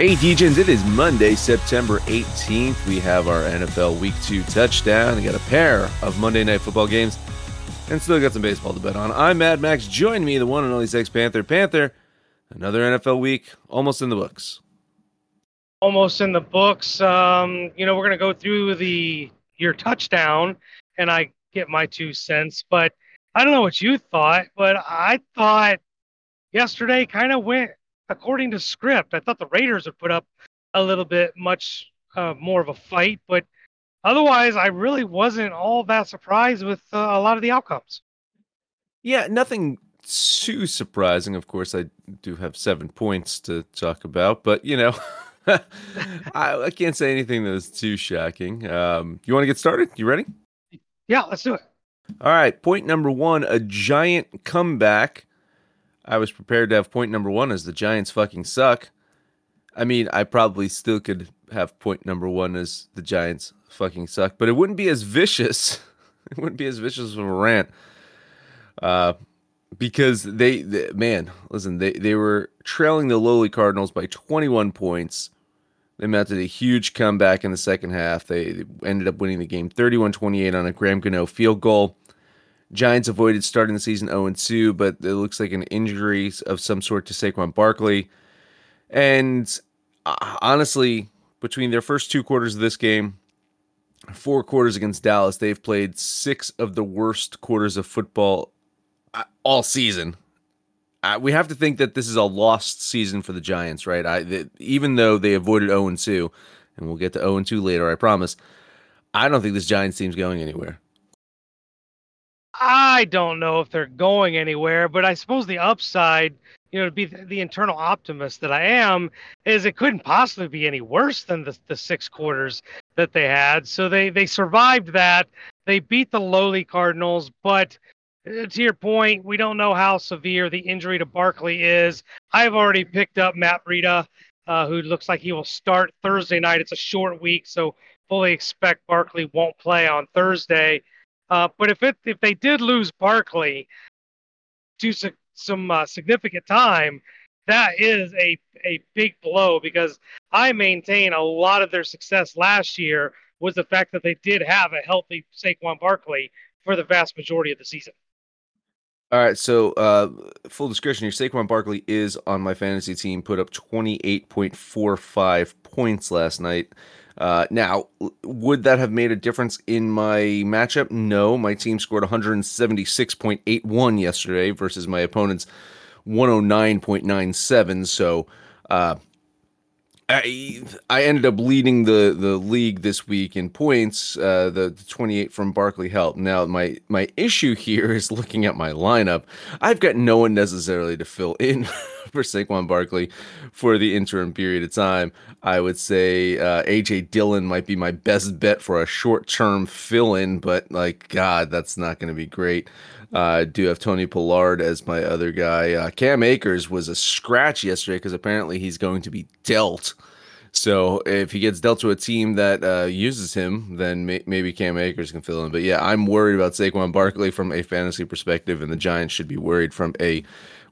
Hey, DJs, it is Monday, September 18th. We have our NFL Week 2 touchdown. We got a pair of Monday Night Football games and still got some baseball to bet on. I'm Mad Max. Join me, the one and only Sex Panther. Panther, another NFL week almost in the books. Almost in the books. Um, you know, we're going to go through the your touchdown and I get my two cents, but I don't know what you thought, but I thought yesterday kind of went according to script. I thought the Raiders would put up a little bit much uh, more of a fight, but otherwise, I really wasn't all that surprised with uh, a lot of the outcomes. Yeah, nothing too surprising. Of course, I do have seven points to talk about, but you know, I, I, can't say anything that is too shocking. Um, you want to get started? You ready? Yeah, let's do it. All right. Point number one a giant comeback I was prepared to have point number one as the Giants fucking suck. I mean, I probably still could have point number one as the Giants fucking suck, but it wouldn't be as vicious. It wouldn't be as vicious of a rant. Uh, because they, they, man, listen, they, they were trailing the lowly Cardinals by 21 points. They mounted a huge comeback in the second half. They ended up winning the game 31 28 on a Graham Gano field goal. Giants avoided starting the season 0 2, but it looks like an injury of some sort to Saquon Barkley. And uh, honestly, between their first two quarters of this game, four quarters against Dallas, they've played six of the worst quarters of football uh, all season. Uh, we have to think that this is a lost season for the Giants, right? I, even though they avoided 0 2, and we'll get to 0 2 later, I promise. I don't think this Giants team's going anywhere. I don't know if they're going anywhere, but I suppose the upside, you know, to be the internal optimist that I am, is it couldn't possibly be any worse than the, the six quarters that they had. So they they survived that. They beat the lowly Cardinals, but uh, to your point, we don't know how severe the injury to Barkley is. I've already picked up Matt Breida, uh, who looks like he will start Thursday night. It's a short week, so fully expect Barkley won't play on Thursday. Uh, but if it if they did lose Barkley to su- some uh, significant time, that is a a big blow because I maintain a lot of their success last year was the fact that they did have a healthy Saquon Barkley for the vast majority of the season. All right, so uh, full description here: Saquon Barkley is on my fantasy team. Put up twenty eight point four five points last night. Uh, now, would that have made a difference in my matchup? No. My team scored 176.81 yesterday versus my opponent's 109.97. So, uh, I I ended up leading the the league this week in points. Uh, the, the 28 from Barkley helped. Now my my issue here is looking at my lineup. I've got no one necessarily to fill in for Saquon Barkley for the interim period of time. I would say uh, AJ Dillon might be my best bet for a short term fill in, but like God, that's not going to be great. Uh, I do have Tony Pollard as my other guy. Uh, Cam Akers was a scratch yesterday because apparently he's going to be dealt. So if he gets dealt to a team that uh, uses him, then may- maybe Cam Akers can fill in. But yeah, I'm worried about Saquon Barkley from a fantasy perspective, and the Giants should be worried from a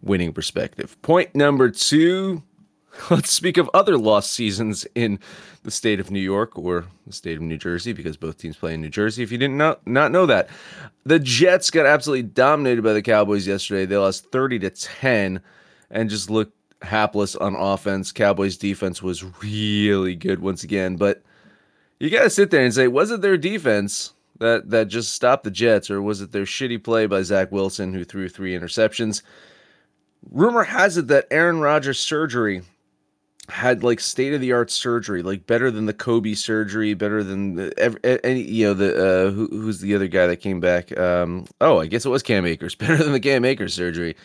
winning perspective. Point number two. Let's speak of other lost seasons in the state of New York or the state of New Jersey, because both teams play in New Jersey. If you didn't know, not know that, the Jets got absolutely dominated by the Cowboys yesterday. They lost 30 to 10 and just looked hapless on offense. Cowboys defense was really good once again, but you got to sit there and say, was it their defense that that just stopped the Jets, or was it their shitty play by Zach Wilson who threw three interceptions? Rumor has it that Aaron Rodgers' surgery had like state of the art surgery, like better than the Kobe surgery, better than the, any you know the uh, who, who's the other guy that came back? Um, oh, I guess it was Cam Akers, better than the Cam Akers surgery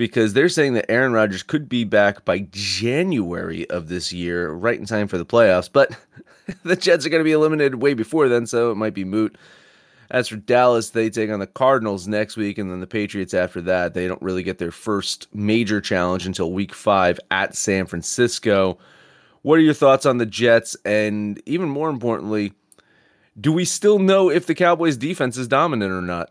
because they're saying that Aaron Rodgers could be back by January of this year, right in time for the playoffs. But the Jets are going to be eliminated way before then, so it might be moot. As for Dallas, they take on the Cardinals next week, and then the Patriots after that. They don't really get their first major challenge until week five at San Francisco. What are your thoughts on the Jets? And even more importantly, do we still know if the Cowboys defense is dominant or not?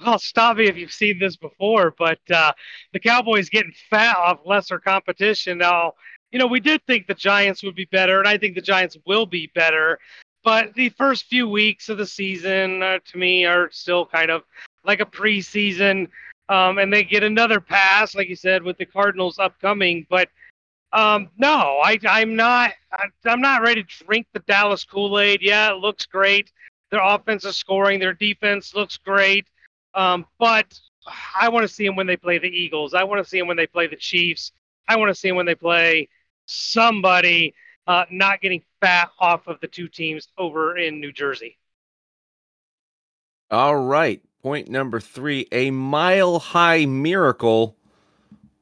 I'll stop me if you've seen this before, but uh, the Cowboys getting fat off lesser competition. Now, you know, we did think the Giants would be better, and I think the Giants will be better. But the first few weeks of the season, uh, to me, are still kind of like a preseason. Um, and they get another pass, like you said, with the Cardinals upcoming. But um, no, I, I'm not. I, I'm not ready to drink the Dallas Kool Aid. Yeah, it looks great. Their offense is scoring. Their defense looks great. Um, but I want to see them when they play the Eagles. I want to see them when they play the Chiefs. I want to see them when they play somebody uh, not getting fat off of the two teams over in New Jersey. All right. Point number three a mile high miracle.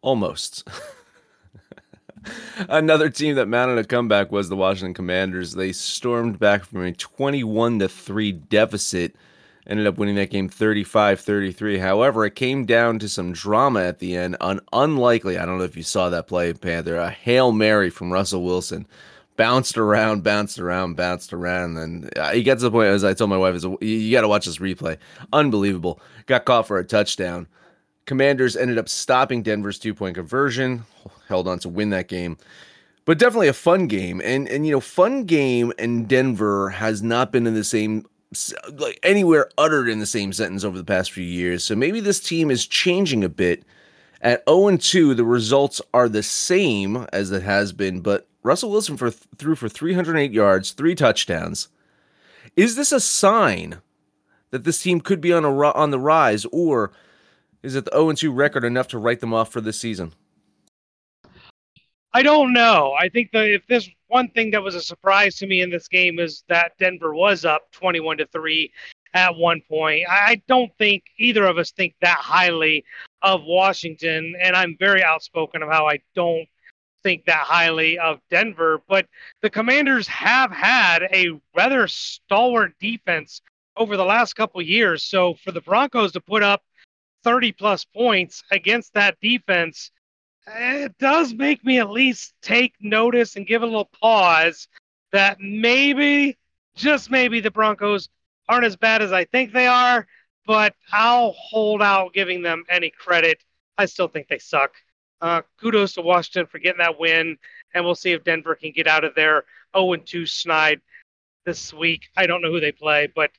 Almost. Another team that mounted a comeback was the Washington Commanders. They stormed back from a 21 to 3 deficit ended up winning that game 35 33. However, it came down to some drama at the end. An unlikely, I don't know if you saw that play, Panther, a Hail Mary from Russell Wilson. Bounced around, bounced around, bounced around. And uh, he gets to the point, as I told my wife, is you got to watch this replay. Unbelievable. Got caught for a touchdown. Commanders ended up stopping Denver's two point conversion, held on to win that game but definitely a fun game and and you know fun game and denver has not been in the same like anywhere uttered in the same sentence over the past few years. So maybe this team is changing a bit. At 0 2, the results are the same as it has been, but Russell Wilson for, threw for 308 yards, three touchdowns. Is this a sign that this team could be on a on the rise, or is it the 0 2 record enough to write them off for this season? I don't know. I think that if this one thing that was a surprise to me in this game is that Denver was up 21 to 3 at one point. I don't think either of us think that highly of Washington, and I'm very outspoken of how I don't think that highly of Denver. But the Commanders have had a rather stalwart defense over the last couple years. So for the Broncos to put up 30 plus points against that defense it does make me at least take notice and give a little pause that maybe, just maybe, the Broncos aren't as bad as I think they are, but I'll hold out giving them any credit. I still think they suck. Uh, kudos to Washington for getting that win, and we'll see if Denver can get out of their 0 2 schneid this week. I don't know who they play, but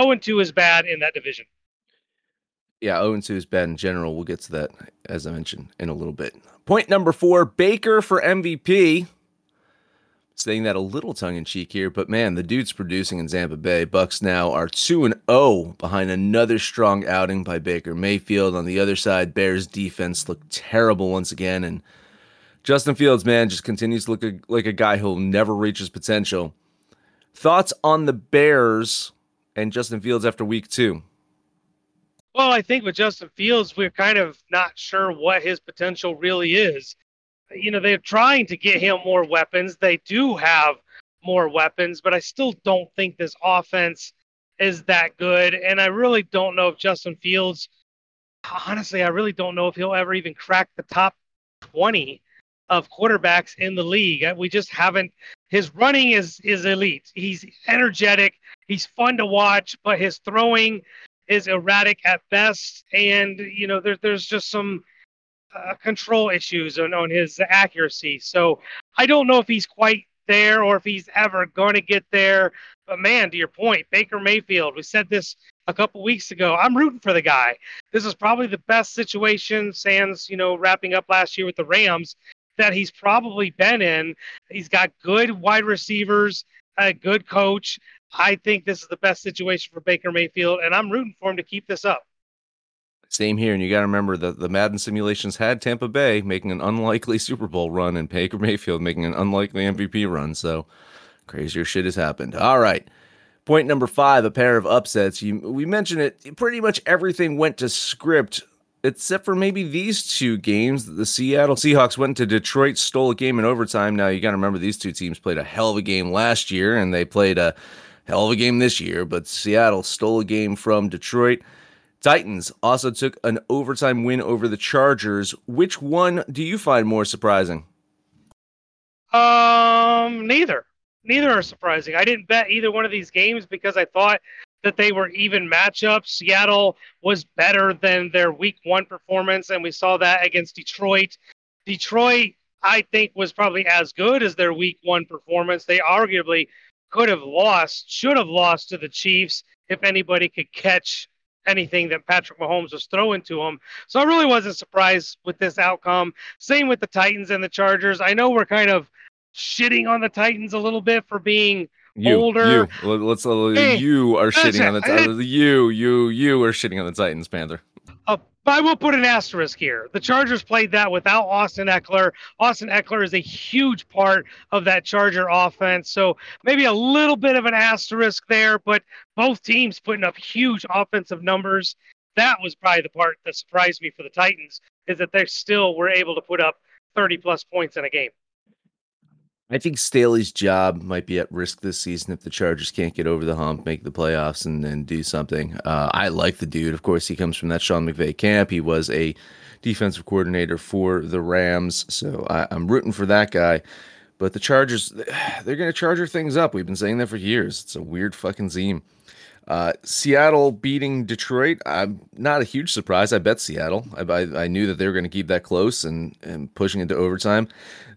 0 2 is bad in that division. Yeah, 0 2 is bad in general. We'll get to that, as I mentioned, in a little bit. Point number four Baker for MVP. Saying that a little tongue in cheek here, but man, the dude's producing in Tampa Bay. Bucks now are 2 and 0 behind another strong outing by Baker Mayfield. On the other side, Bears defense looked terrible once again. And Justin Fields, man, just continues to look like a guy who'll never reach his potential. Thoughts on the Bears and Justin Fields after week two? Well, I think with Justin Fields, we're kind of not sure what his potential really is. You know, they're trying to get him more weapons. They do have more weapons, but I still don't think this offense is that good. And I really don't know if Justin Fields, honestly, I really don't know if he'll ever even crack the top 20 of quarterbacks in the league. Uh, we just haven't. His running is is elite. He's energetic. He's fun to watch, but his throwing is erratic at best. And you know, there's there's just some uh, control issues on, on his accuracy. So I don't know if he's quite there or if he's ever going to get there. But man, to your point, Baker Mayfield, we said this a couple weeks ago. I'm rooting for the guy. This is probably the best situation, Sans, you know, wrapping up last year with the Rams, that he's probably been in. He's got good wide receivers, a good coach. I think this is the best situation for Baker Mayfield, and I'm rooting for him to keep this up. Same here, and you got to remember that the Madden simulations had Tampa Bay making an unlikely Super Bowl run and Baker Mayfield making an unlikely MVP run. So crazier shit has happened. All right. Point number five, a pair of upsets. You, we mentioned it. Pretty much everything went to script, except for maybe these two games. The Seattle Seahawks went to Detroit, stole a game in overtime. Now you got to remember these two teams played a hell of a game last year, and they played a hell of a game this year. But Seattle stole a game from Detroit. Titans also took an overtime win over the Chargers. Which one do you find more surprising? Um, neither neither are surprising. I didn't bet either one of these games because I thought that they were even matchups. Seattle was better than their week one performance, and we saw that against Detroit. Detroit, I think, was probably as good as their week one performance. They arguably could have lost, should have lost to the Chiefs if anybody could catch anything that Patrick Mahomes was throwing to him. So I really wasn't surprised with this outcome. Same with the Titans and the Chargers. I know we're kind of shitting on the Titans a little bit for being you, older. You, let's uh, hey, you are shitting on the Titans. You, you, you are shitting on the Titans, Panther. Uh, I will put an asterisk here. The Chargers played that without Austin Ekeler. Austin Ekeler is a huge part of that Charger offense. So maybe a little bit of an asterisk there, but both teams putting up huge offensive numbers. That was probably the part that surprised me for the Titans is that they still were able to put up 30 plus points in a game. I think Staley's job might be at risk this season if the Chargers can't get over the hump, make the playoffs, and, and do something. Uh, I like the dude. Of course, he comes from that Sean McVay camp. He was a defensive coordinator for the Rams, so I, I'm rooting for that guy. But the Chargers, they're going to Charger things up. We've been saying that for years. It's a weird fucking team. Uh, Seattle beating Detroit. I'm not a huge surprise. I bet Seattle. I, I, I knew that they were going to keep that close and, and pushing into overtime.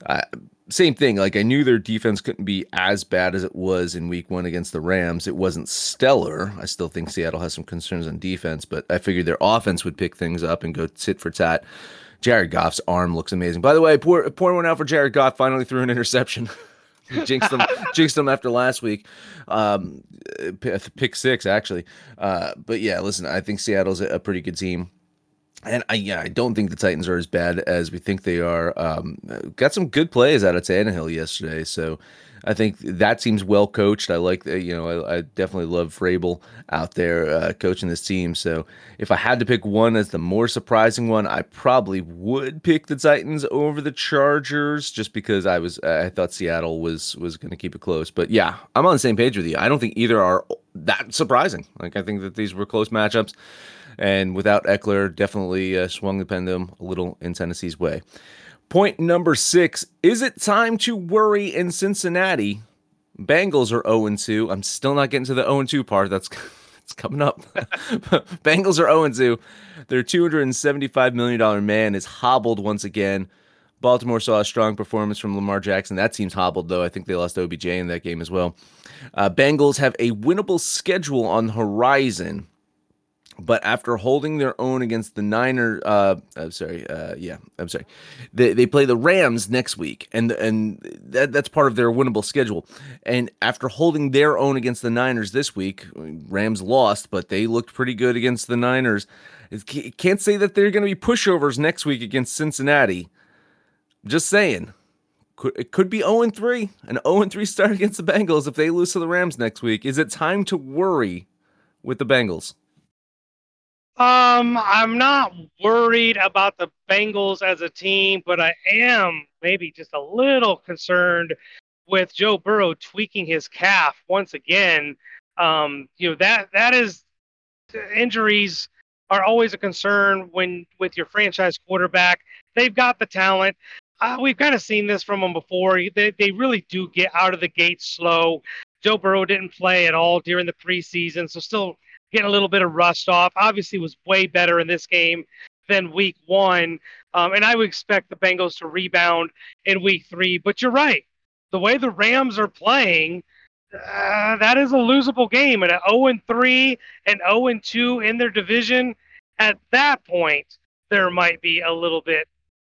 I, same thing. Like I knew their defense couldn't be as bad as it was in week one against the Rams. It wasn't stellar. I still think Seattle has some concerns on defense, but I figured their offense would pick things up and go sit for tat. Jared Goff's arm looks amazing. By the way, pour, pour one out for Jared Goff. Finally threw an interception. jinxed them, jinxed them after last week. Um, pick six actually. Uh, but yeah, listen, I think Seattle's a pretty good team. And I, yeah, I don't think the Titans are as bad as we think they are. Um, got some good plays out of Tannehill yesterday, so I think that seems well coached. I like, you know, I, I definitely love Vrabel out there uh, coaching this team. So if I had to pick one as the more surprising one, I probably would pick the Titans over the Chargers, just because I was I thought Seattle was was going to keep it close. But yeah, I'm on the same page with you. I don't think either are that surprising. Like I think that these were close matchups. And without Ekeler, definitely uh, swung the pendulum a little in Tennessee's way. Point number six Is it time to worry in Cincinnati? Bengals are 0 2. I'm still not getting to the 0 2 part. That's it's coming up. Bengals are 0 2. Their $275 million man is hobbled once again. Baltimore saw a strong performance from Lamar Jackson. That team's hobbled, though. I think they lost OBJ in that game as well. Uh, Bengals have a winnable schedule on the horizon but after holding their own against the Niners, uh, I'm sorry, uh, yeah, I'm sorry, they, they play the Rams next week, and and that, that's part of their winnable schedule. And after holding their own against the Niners this week, Rams lost, but they looked pretty good against the Niners. Can't say that they're going to be pushovers next week against Cincinnati. Just saying. it could be 0 3, an 0 3 start against the Bengals if they lose to the Rams next week. Is it time to worry with the Bengals? Um, I'm not worried about the Bengals as a team, but I am maybe just a little concerned with Joe Burrow tweaking his calf once again. Um, you know that that is injuries are always a concern when with your franchise quarterback. They've got the talent. uh, we've kind of seen this from them before. They, they really do get out of the gate slow. Joe Burrow didn't play at all during the preseason, so still getting a little bit of rust off. Obviously, was way better in this game than week one. Um, and I would expect the Bengals to rebound in week three. But you're right. The way the Rams are playing, uh, that is a losable game. And at 0 and 3 and 0 and 2 in their division, at that point, there might be a little bit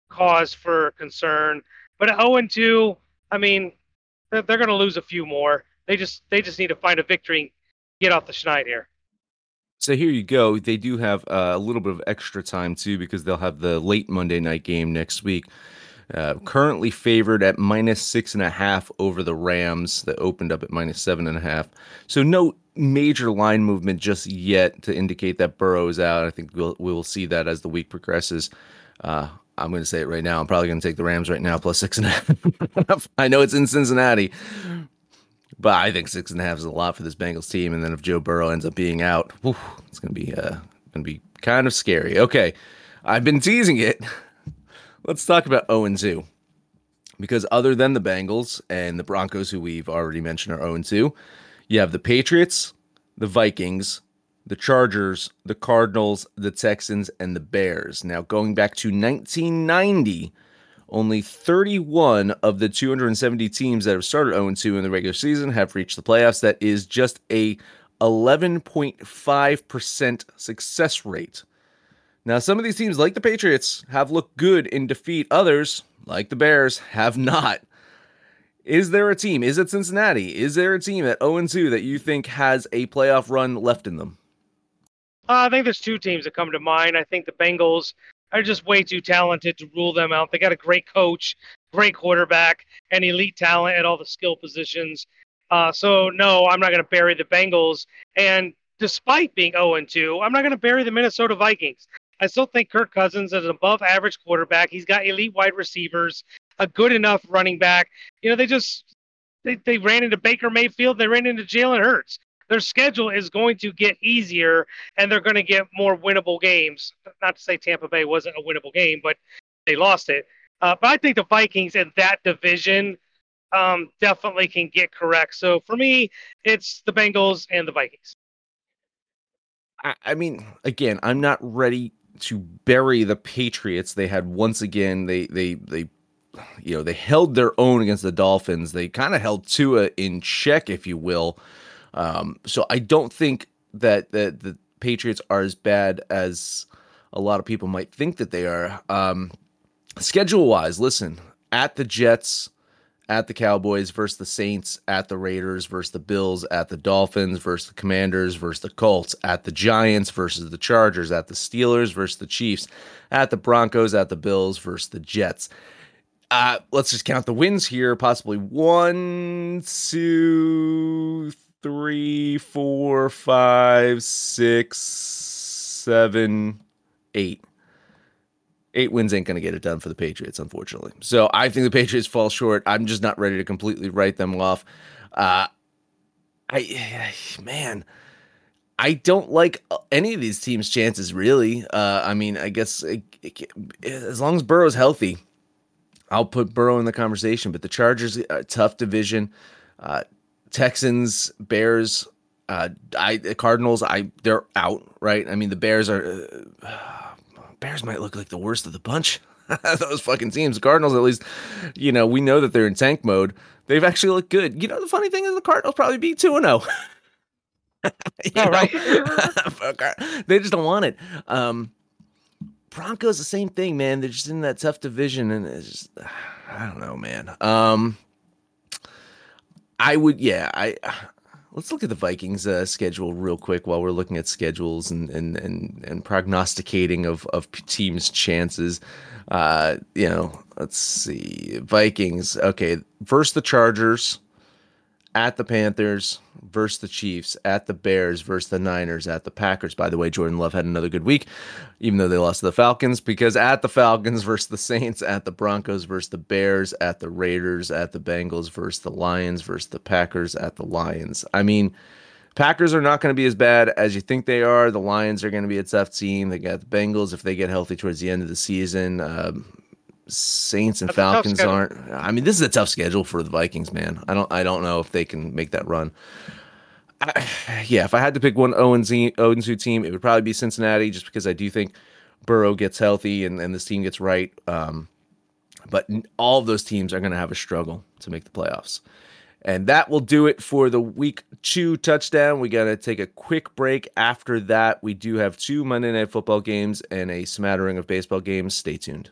cause for concern. But at 0 and 2, I mean, they're, they're going to lose a few more. They just they just need to find a victory and get off the schneid here. So here you go. They do have uh, a little bit of extra time too because they'll have the late Monday night game next week. Uh, currently favored at minus six and a half over the Rams that opened up at minus seven and a half. So no major line movement just yet to indicate that Burrow is out. I think we'll we will see that as the week progresses. Uh, I'm going to say it right now. I'm probably going to take the Rams right now plus six and a half. I know it's in Cincinnati, but I think six and a half is a lot for this Bengals team. And then if Joe Burrow ends up being out, whew, it's going to be uh, to be kind of scary. Okay, I've been teasing it. Let's talk about 0 and 2. Because other than the Bengals and the Broncos, who we've already mentioned are 0 2, you have the Patriots, the Vikings, the Chargers, the Cardinals, the Texans, and the Bears. Now, going back to 1990, only 31 of the 270 teams that have started 0 2 in the regular season have reached the playoffs. That is just a 11.5% success rate. Now, some of these teams, like the Patriots, have looked good in defeat. Others, like the Bears, have not. Is there a team? Is it Cincinnati? Is there a team at 0 2 that you think has a playoff run left in them? Uh, I think there's two teams that come to mind. I think the Bengals are just way too talented to rule them out. They got a great coach, great quarterback, and elite talent at all the skill positions. Uh, so no, I'm not going to bury the Bengals. And despite being 0 2, I'm not going to bury the Minnesota Vikings. I still think Kirk Cousins is an above average quarterback. He's got elite wide receivers, a good enough running back. You know, they just they, they ran into Baker Mayfield, they ran into Jalen Hurts their schedule is going to get easier and they're going to get more winnable games. Not to say Tampa Bay wasn't a winnable game, but they lost it. Uh, but I think the Vikings in that division um, definitely can get correct. So for me, it's the Bengals and the Vikings. I, I mean, again, I'm not ready to bury the Patriots. They had once again they they they you know they held their own against the Dolphins. They kind of held Tua in check, if you will. Um, so I don't think that, that the Patriots are as bad as a lot of people might think that they are. Um, schedule wise, listen, at the Jets, at the Cowboys versus the Saints, at the Raiders versus the Bills, at the Dolphins versus the Commanders versus the Colts, at the Giants versus the Chargers, at the Steelers versus the Chiefs, at the Broncos, at the Bills versus the Jets. Uh, let's just count the wins here. Possibly one, two, three, four, five, six, seven, eight. Eight wins ain't going to get it done for the Patriots, unfortunately. So I think the Patriots fall short. I'm just not ready to completely write them off. Uh, I, man, I don't like any of these teams' chances, really. Uh, I mean, I guess it, it, as long as Burrow's healthy, I'll put Burrow in the conversation. But the Chargers, a tough division. Uh, Texans, Bears, uh, I the Cardinals, I they're out, right? I mean, the Bears are uh, Bears might look like the worst of the bunch. Those fucking teams. The Cardinals, at least, you know, we know that they're in tank mode. They've actually looked good. You know, the funny thing is, the Cardinals probably beat two and zero. Oh. right. they just don't want it. Um, Broncos, the same thing, man. They're just in that tough division, and it's just, I don't know, man. Um, I would, yeah. I let's look at the Vikings uh, schedule real quick while we're looking at schedules and and and, and prognosticating of of teams' chances. Uh, you know, let's see, Vikings. Okay, first the Chargers, at the Panthers, versus the Chiefs, at the Bears, versus the Niners, at the Packers. By the way, Jordan Love had another good week, even though they lost to the Falcons, because at the Falcons versus the Saints, at the Broncos versus the Bears, at the Raiders, at the Bengals versus the Lions, versus the Packers, at the Lions. I mean, Packers are not going to be as bad as you think they are. The Lions are going to be a tough team. They got the Bengals if they get healthy towards the end of the season. Um, Saints and That's Falcons aren't. I mean, this is a tough schedule for the Vikings, man. I don't I don't know if they can make that run. I, yeah, if I had to pick one 0 and 2 team, it would probably be Cincinnati, just because I do think Burrow gets healthy and, and this team gets right. Um, but all of those teams are going to have a struggle to make the playoffs. And that will do it for the week two touchdown. We got to take a quick break. After that, we do have two Monday Night Football games and a smattering of baseball games. Stay tuned.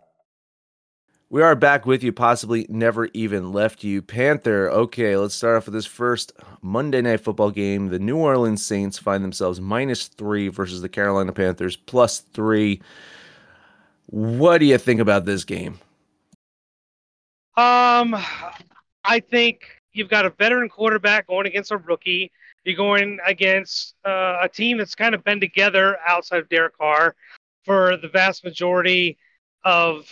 We are back with you, possibly never even left you. Panther, okay, let's start off with this first Monday night football game. The New Orleans Saints find themselves minus three versus the Carolina Panthers plus three. What do you think about this game? Um, I think you've got a veteran quarterback going against a rookie. You're going against uh, a team that's kind of been together outside of Derek Carr for the vast majority of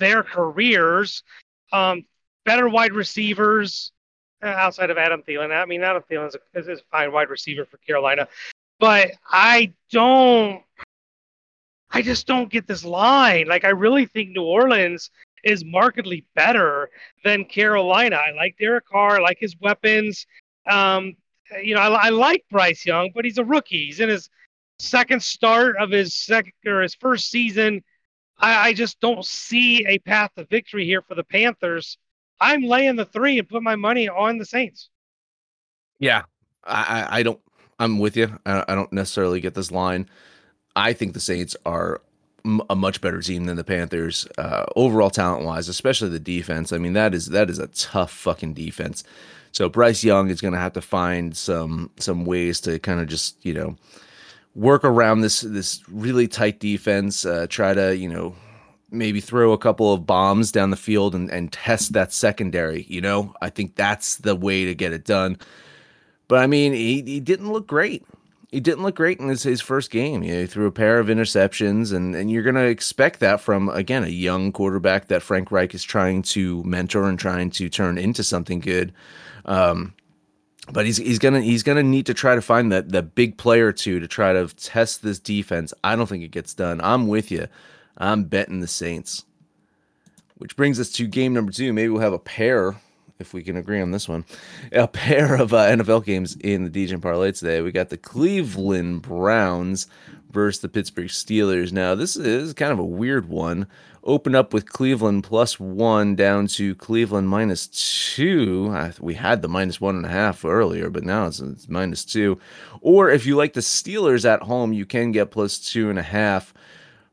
their careers. Um, better wide receivers uh, outside of Adam Thielen. I mean, Adam Thielen is a, is a fine wide receiver for Carolina, but I don't. I just don't get this line. Like, I really think New Orleans is markedly better than Carolina. I like Derek Carr, I like his weapons. Um, you know, I, I like Bryce Young, but he's a rookie. He's in his second start of his second or his first season. I, I just don't see a path to victory here for the Panthers. I'm laying the three and put my money on the Saints. Yeah, I, I- don't. I'm with you. I, I don't necessarily get this line. I think the Saints are a much better team than the Panthers, uh, overall talent wise, especially the defense. I mean, that is that is a tough fucking defense. So Bryce Young is going to have to find some some ways to kind of just you know work around this this really tight defense. Uh, try to you know maybe throw a couple of bombs down the field and, and test that secondary. You know, I think that's the way to get it done. But I mean, he, he didn't look great. He didn't look great in his, his first game. You know, he threw a pair of interceptions, and, and you're going to expect that from, again, a young quarterback that Frank Reich is trying to mentor and trying to turn into something good. Um, but he's he's gonna he's gonna need to try to find that that big player or two to try to test this defense. I don't think it gets done. I'm with you. I'm betting the Saints. Which brings us to game number two. Maybe we'll have a pair if we can agree on this one. A pair of uh, NFL games in the DJ parlay today. We got the Cleveland Browns versus the Pittsburgh Steelers. Now this is kind of a weird one. Open up with Cleveland plus one down to Cleveland minus two. We had the minus one and a half earlier, but now it's, it's minus two. Or if you like the Steelers at home, you can get plus two and a half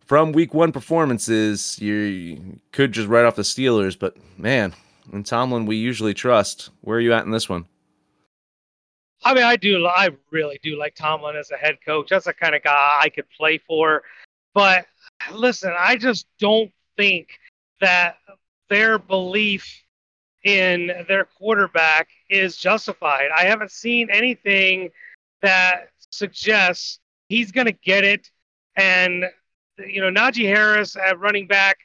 from week one performances, you could just write off the Steelers, but man, in Tomlin, we usually trust. Where are you at in this one? I mean, I do. I really do like Tomlin as a head coach. That's the kind of guy I could play for. But listen, I just don't think that their belief in their quarterback is justified. I haven't seen anything that suggests he's going to get it. And, you know, Najee Harris at running back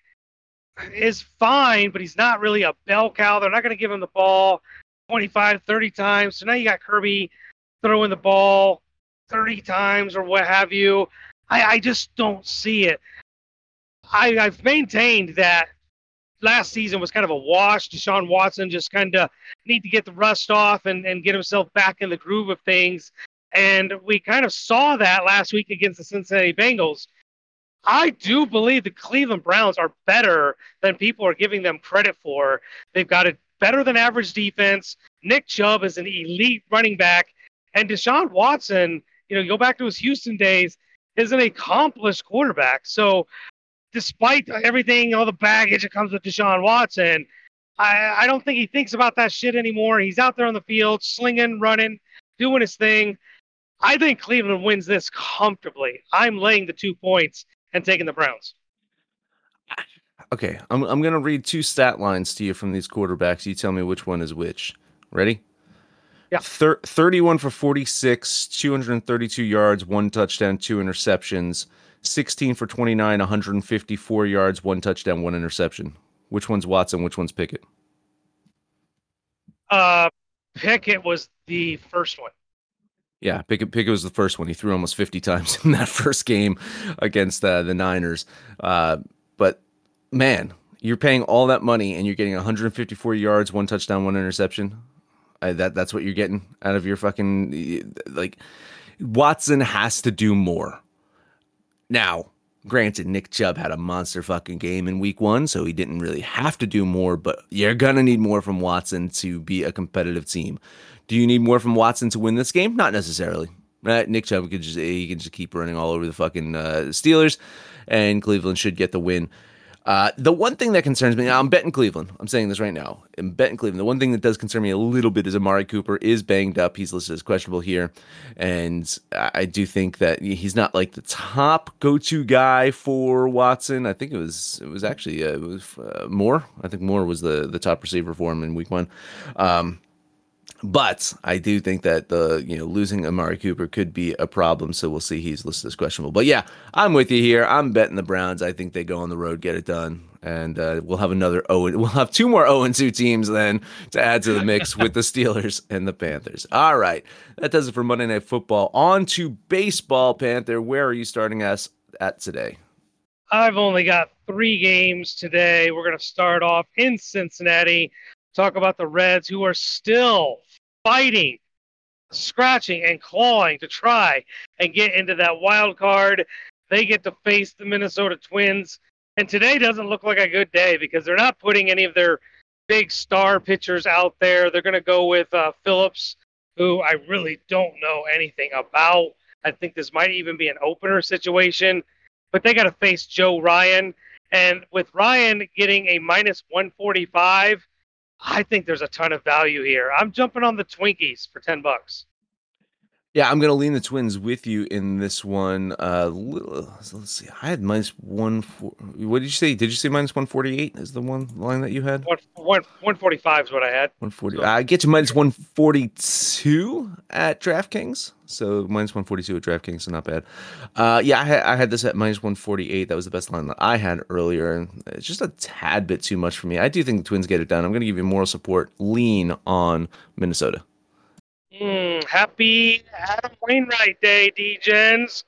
is fine, but he's not really a bell cow. They're not going to give him the ball 25, 30 times. So now you got Kirby throwing the ball 30 times or what have you. I, I just don't see it. I, I've maintained that last season was kind of a wash. Deshaun Watson just kind of need to get the rust off and, and get himself back in the groove of things. And we kind of saw that last week against the Cincinnati Bengals. I do believe the Cleveland Browns are better than people are giving them credit for. They've got a better than average defense. Nick Chubb is an elite running back. And Deshaun Watson, you know, go back to his Houston days, is an accomplished quarterback. So despite everything, all the baggage that comes with Deshaun Watson, I, I don't think he thinks about that shit anymore. He's out there on the field, slinging, running, doing his thing. I think Cleveland wins this comfortably. I'm laying the two points and taking the Browns. Okay, I'm I'm gonna read two stat lines to you from these quarterbacks. You tell me which one is which. Ready? Yeah. Thir- 31 for 46, 232 yards, one touchdown, two interceptions. 16 for 29, 154 yards, one touchdown, one interception. Which one's Watson? Which one's Pickett? Uh, Pickett was the first one. Yeah, Pickett, Pickett was the first one. He threw almost 50 times in that first game against uh, the Niners. Uh, but man, you're paying all that money and you're getting 154 yards, one touchdown, one interception. Uh, that that's what you're getting out of your fucking like. Watson has to do more. Now, granted, Nick Chubb had a monster fucking game in week one, so he didn't really have to do more, but you're going to need more from Watson to be a competitive team. Do you need more from Watson to win this game? Not necessarily. Right? Nick Chubb could just he can just keep running all over the fucking uh, Steelers, and Cleveland should get the win. Uh, the one thing that concerns me, now I'm betting Cleveland. I'm saying this right now. I'm betting Cleveland. The one thing that does concern me a little bit is Amari Cooper is banged up. He's listed as questionable here. And I do think that he's not like the top go to guy for Watson. I think it was, it was actually, uh, it was uh, Moore. I think Moore was the, the top receiver for him in week one. Um, but I do think that the you know losing Amari Cooper could be a problem. So we'll see. He's listed as questionable. But yeah, I'm with you here. I'm betting the Browns. I think they go on the road, get it done, and uh, we'll have another oh we'll have two more 0 and 2 teams then to add to the mix with the Steelers and the Panthers. All right, that does it for Monday Night Football. On to baseball, Panther. Where are you starting us at today? I've only got three games today. We're going to start off in Cincinnati. Talk about the Reds, who are still fighting, scratching, and clawing to try and get into that wild card. They get to face the Minnesota Twins. And today doesn't look like a good day because they're not putting any of their big star pitchers out there. They're going to go with uh, Phillips, who I really don't know anything about. I think this might even be an opener situation, but they got to face Joe Ryan. And with Ryan getting a minus 145, I think there's a ton of value here. I'm jumping on the Twinkies for 10 bucks. Yeah, I'm going to lean the Twins with you in this one. Uh, let's see. I had minus one. What did you say? Did you say minus 148 is the one line that you had? One, one, 145 is what I had. 140. So. I get you minus 142 at DraftKings. So minus 142 at DraftKings, so not bad. Uh, yeah, I had, I had this at minus 148. That was the best line that I had earlier. And it's just a tad bit too much for me. I do think the Twins get it done. I'm going to give you moral support. Lean on Minnesota. Mm, happy Adam Wainwright Day, DJs.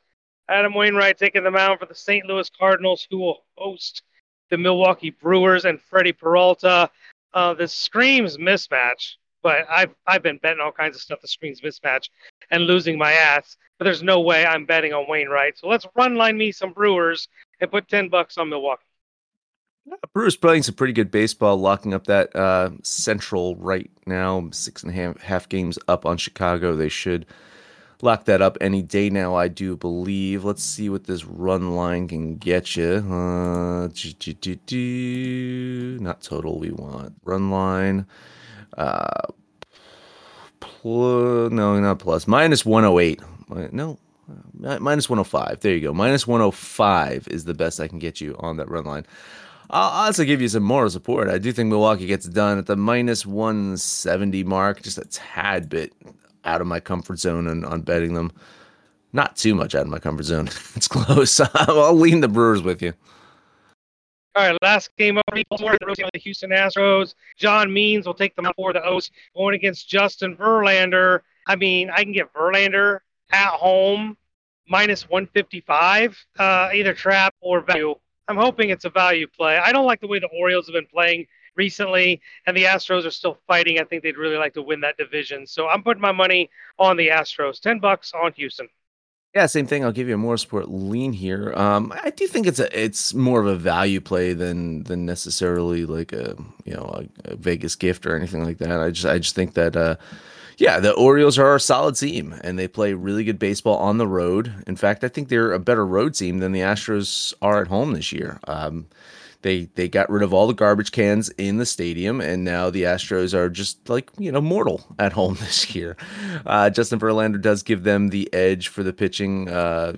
Adam Wainwright taking the mound for the St. Louis Cardinals, who will host the Milwaukee Brewers and Freddy Peralta. Uh, this screams mismatch, but I've I've been betting all kinds of stuff that screams mismatch and losing my ass. But there's no way I'm betting on Wainwright. So let's run line me some Brewers and put ten bucks on Milwaukee. Brewers playing some pretty good baseball, locking up that uh, central right now. Six and a half, half games up on Chicago. They should lock that up any day now, I do believe. Let's see what this run line can get you. Uh, not total, we want run line. Uh, pl- no, not plus. Minus 108. No, minus 105. There you go. Minus 105 is the best I can get you on that run line. I'll also give you some moral support. I do think Milwaukee gets done at the minus 170 mark, just a tad bit out of my comfort zone on, on betting them. Not too much out of my comfort zone. it's close. I'll lean the Brewers with you. All right, last game of the Houston Astros. John Means will take them for the O's going against Justin Verlander. I mean, I can get Verlander at home minus 155, uh, either trap or value. I'm hoping it's a value play. I don't like the way the Orioles have been playing recently, and the Astros are still fighting. I think they'd really like to win that division. So I'm putting my money on the Astros. 10 bucks on Houston. Yeah, same thing. I'll give you a more support lean here. Um, I do think it's a it's more of a value play than than necessarily like a you know a, a Vegas gift or anything like that. I just I just think that uh, yeah, the Orioles are a solid team and they play really good baseball on the road. In fact, I think they're a better road team than the Astros are at home this year. Um, they they got rid of all the garbage cans in the stadium, and now the Astros are just like you know mortal at home this year. Uh, Justin Verlander does give them the edge for the pitching, uh,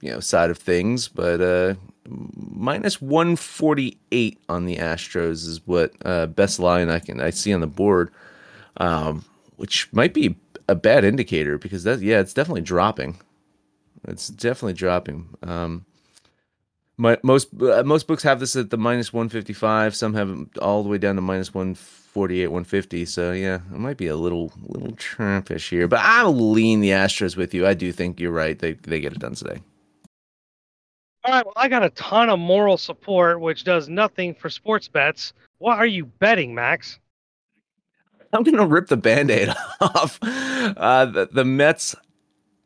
you know, side of things, but uh, minus one forty eight on the Astros is what uh, best line I can I see on the board. Um, which might be a bad indicator because that yeah, it's definitely dropping. It's definitely dropping. Um, my, most uh, most books have this at the minus 155. Some have it all the way down to minus 148, 150. So yeah, it might be a little little trampish here, but I'll lean the Astros with you. I do think you're right. They they get it done today. All right. Well, I got a ton of moral support, which does nothing for sports bets. What are you betting, Max? I'm gonna rip the band-aid off. Uh, the, the Mets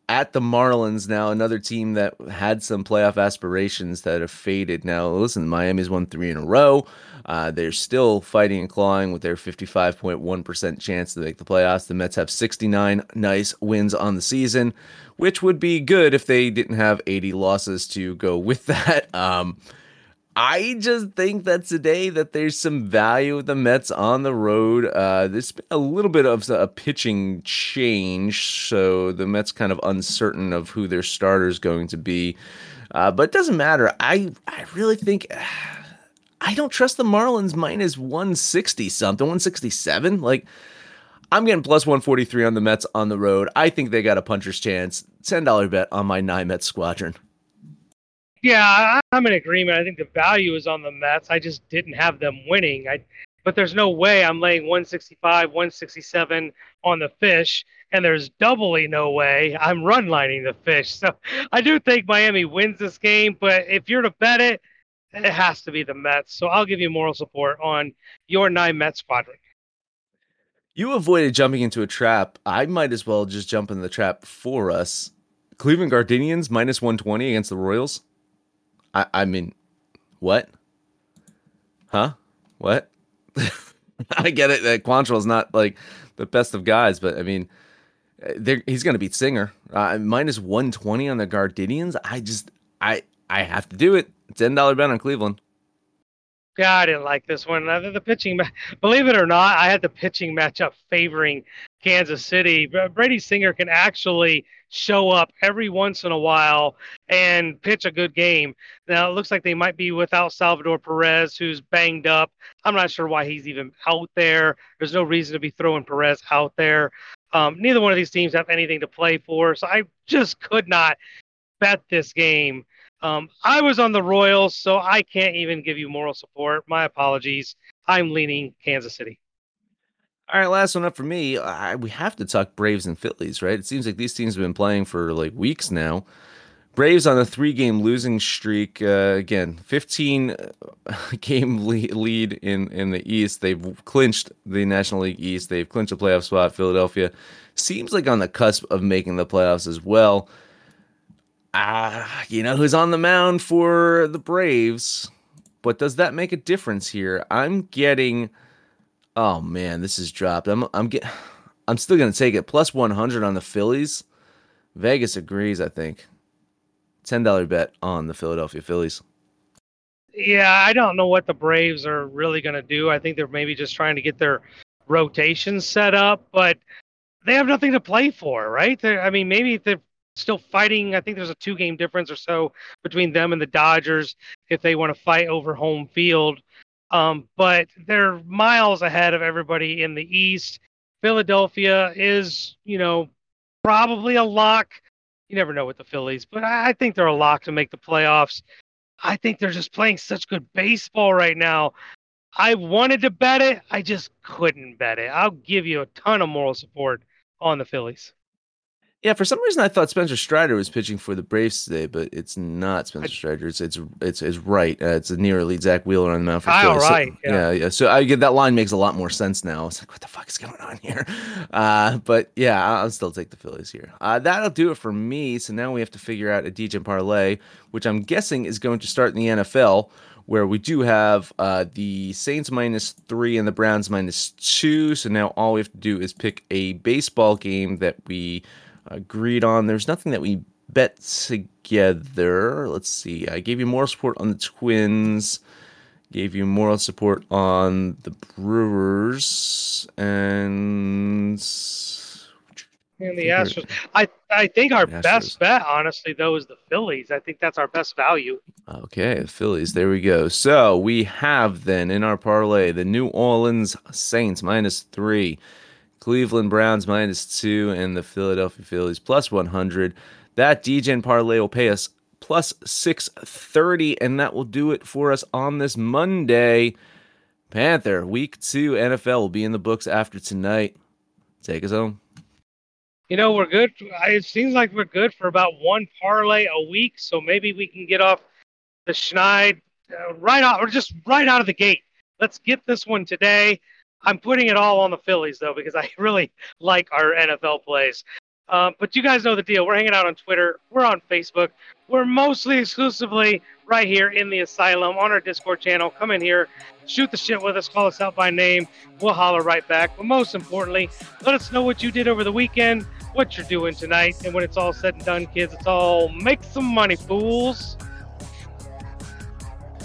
at the Marlins now, another team that had some playoff aspirations that have faded. Now, listen, Miami's won three in a row. Uh, they're still fighting and clawing with their 55.1% chance to make the playoffs. The Mets have 69 nice wins on the season, which would be good if they didn't have 80 losses to go with that. Um, I just think that today that there's some value with the Mets on the road. Uh, there's been a little bit of a pitching change, so the Mets kind of uncertain of who their starter is going to be. Uh, but it doesn't matter. I I really think I don't trust the Marlins minus 160 something, 167. Like I'm getting plus 143 on the Mets on the road. I think they got a puncher's chance. $10 bet on my nine Mets squadron. Yeah, I'm in agreement. I think the value is on the Mets. I just didn't have them winning. I, but there's no way I'm laying 165, 167 on the fish, and there's doubly no way I'm run lining the fish. So I do think Miami wins this game, but if you're to bet it, it has to be the Mets. So I'll give you moral support on your nine Mets squadron. You avoided jumping into a trap. I might as well just jump in the trap for us. Cleveland Guardians minus 120 against the Royals. I, I mean, what? Huh? What? I get it that Quantrill is not like the best of guys, but I mean, he's going to beat Singer. Uh, minus 120 on the Guardians. I just, I, I have to do it. $10 bet on Cleveland. Yeah, I didn't like this one. Uh, the pitching, believe it or not, I had the pitching matchup favoring Kansas City. Brady Singer can actually show up every once in a while and pitch a good game. Now it looks like they might be without Salvador Perez, who's banged up. I'm not sure why he's even out there. There's no reason to be throwing Perez out there. Um, neither one of these teams have anything to play for, so I just could not bet this game. Um, I was on the Royals, so I can't even give you moral support. My apologies. I'm leaning Kansas City. All right, last one up for me. I, we have to talk Braves and Phillies, right? It seems like these teams have been playing for like weeks now. Braves on a three-game losing streak. Uh, again, 15 uh, game lead in in the East. They've clinched the National League East. They've clinched a playoff spot. Philadelphia seems like on the cusp of making the playoffs as well. Ah, uh, you know who's on the mound for the Braves? But does that make a difference here? I'm getting Oh man, this is dropped. I'm I'm get I'm still gonna take it plus 100 on the Phillies. Vegas agrees, I think. $10 bet on the Philadelphia Phillies. Yeah, I don't know what the Braves are really to do. I think they're maybe just trying to get their rotation set up, but they have nothing to play for, right? They're, I mean, maybe they're still fighting. I think there's a two game difference or so between them and the Dodgers if they want to fight over home field. Um, but they're miles ahead of everybody in the East. Philadelphia is, you know, probably a lock. You never know with the Phillies, but I, I think they're a lock to make the playoffs. I think they're just playing such good baseball right now. I wanted to bet it, I just couldn't bet it. I'll give you a ton of moral support on the Phillies. Yeah, for some reason I thought Spencer Strider was pitching for the Braves today, but it's not Spencer Strider. It's it's it's, it's right. Uh, it's a near lead Zack Wheeler on the mound for Kyle Philly. So, yeah. yeah, yeah. So I get that line makes a lot more sense now. It's like what the fuck is going on here? Uh, but yeah, I'll still take the Phillies here. Uh, that'll do it for me. So now we have to figure out a DJ parlay, which I'm guessing is going to start in the NFL where we do have uh, the Saints minus three and the Browns minus two. So now all we have to do is pick a baseball game that we agreed on. There's nothing that we bet together. Let's see. I gave you moral support on the Twins. Gave you moral support on the Brewers and And the Astros. I I think our best bet, honestly, though, is the Phillies. I think that's our best value. Okay, the Phillies. There we go. So we have then in our parlay the New Orleans Saints minus three, Cleveland Browns minus two, and the Philadelphia Phillies plus 100. That DGen parlay will pay us plus 630, and that will do it for us on this Monday. Panther, week two NFL will be in the books after tonight. Take us home. You know, we're good. It seems like we're good for about one parlay a week, so maybe we can get off the Schneid uh, right out, or just right out of the gate. Let's get this one today. I'm putting it all on the Phillies though because I really like our NFL plays. Um, but you guys know the deal. We're hanging out on Twitter. We're on Facebook. We're mostly exclusively right here in the asylum on our Discord channel. Come in here, shoot the shit with us, call us out by name. We'll holler right back. But most importantly, let us know what you did over the weekend, what you're doing tonight, and when it's all said and done, kids, it's all make some money, fools.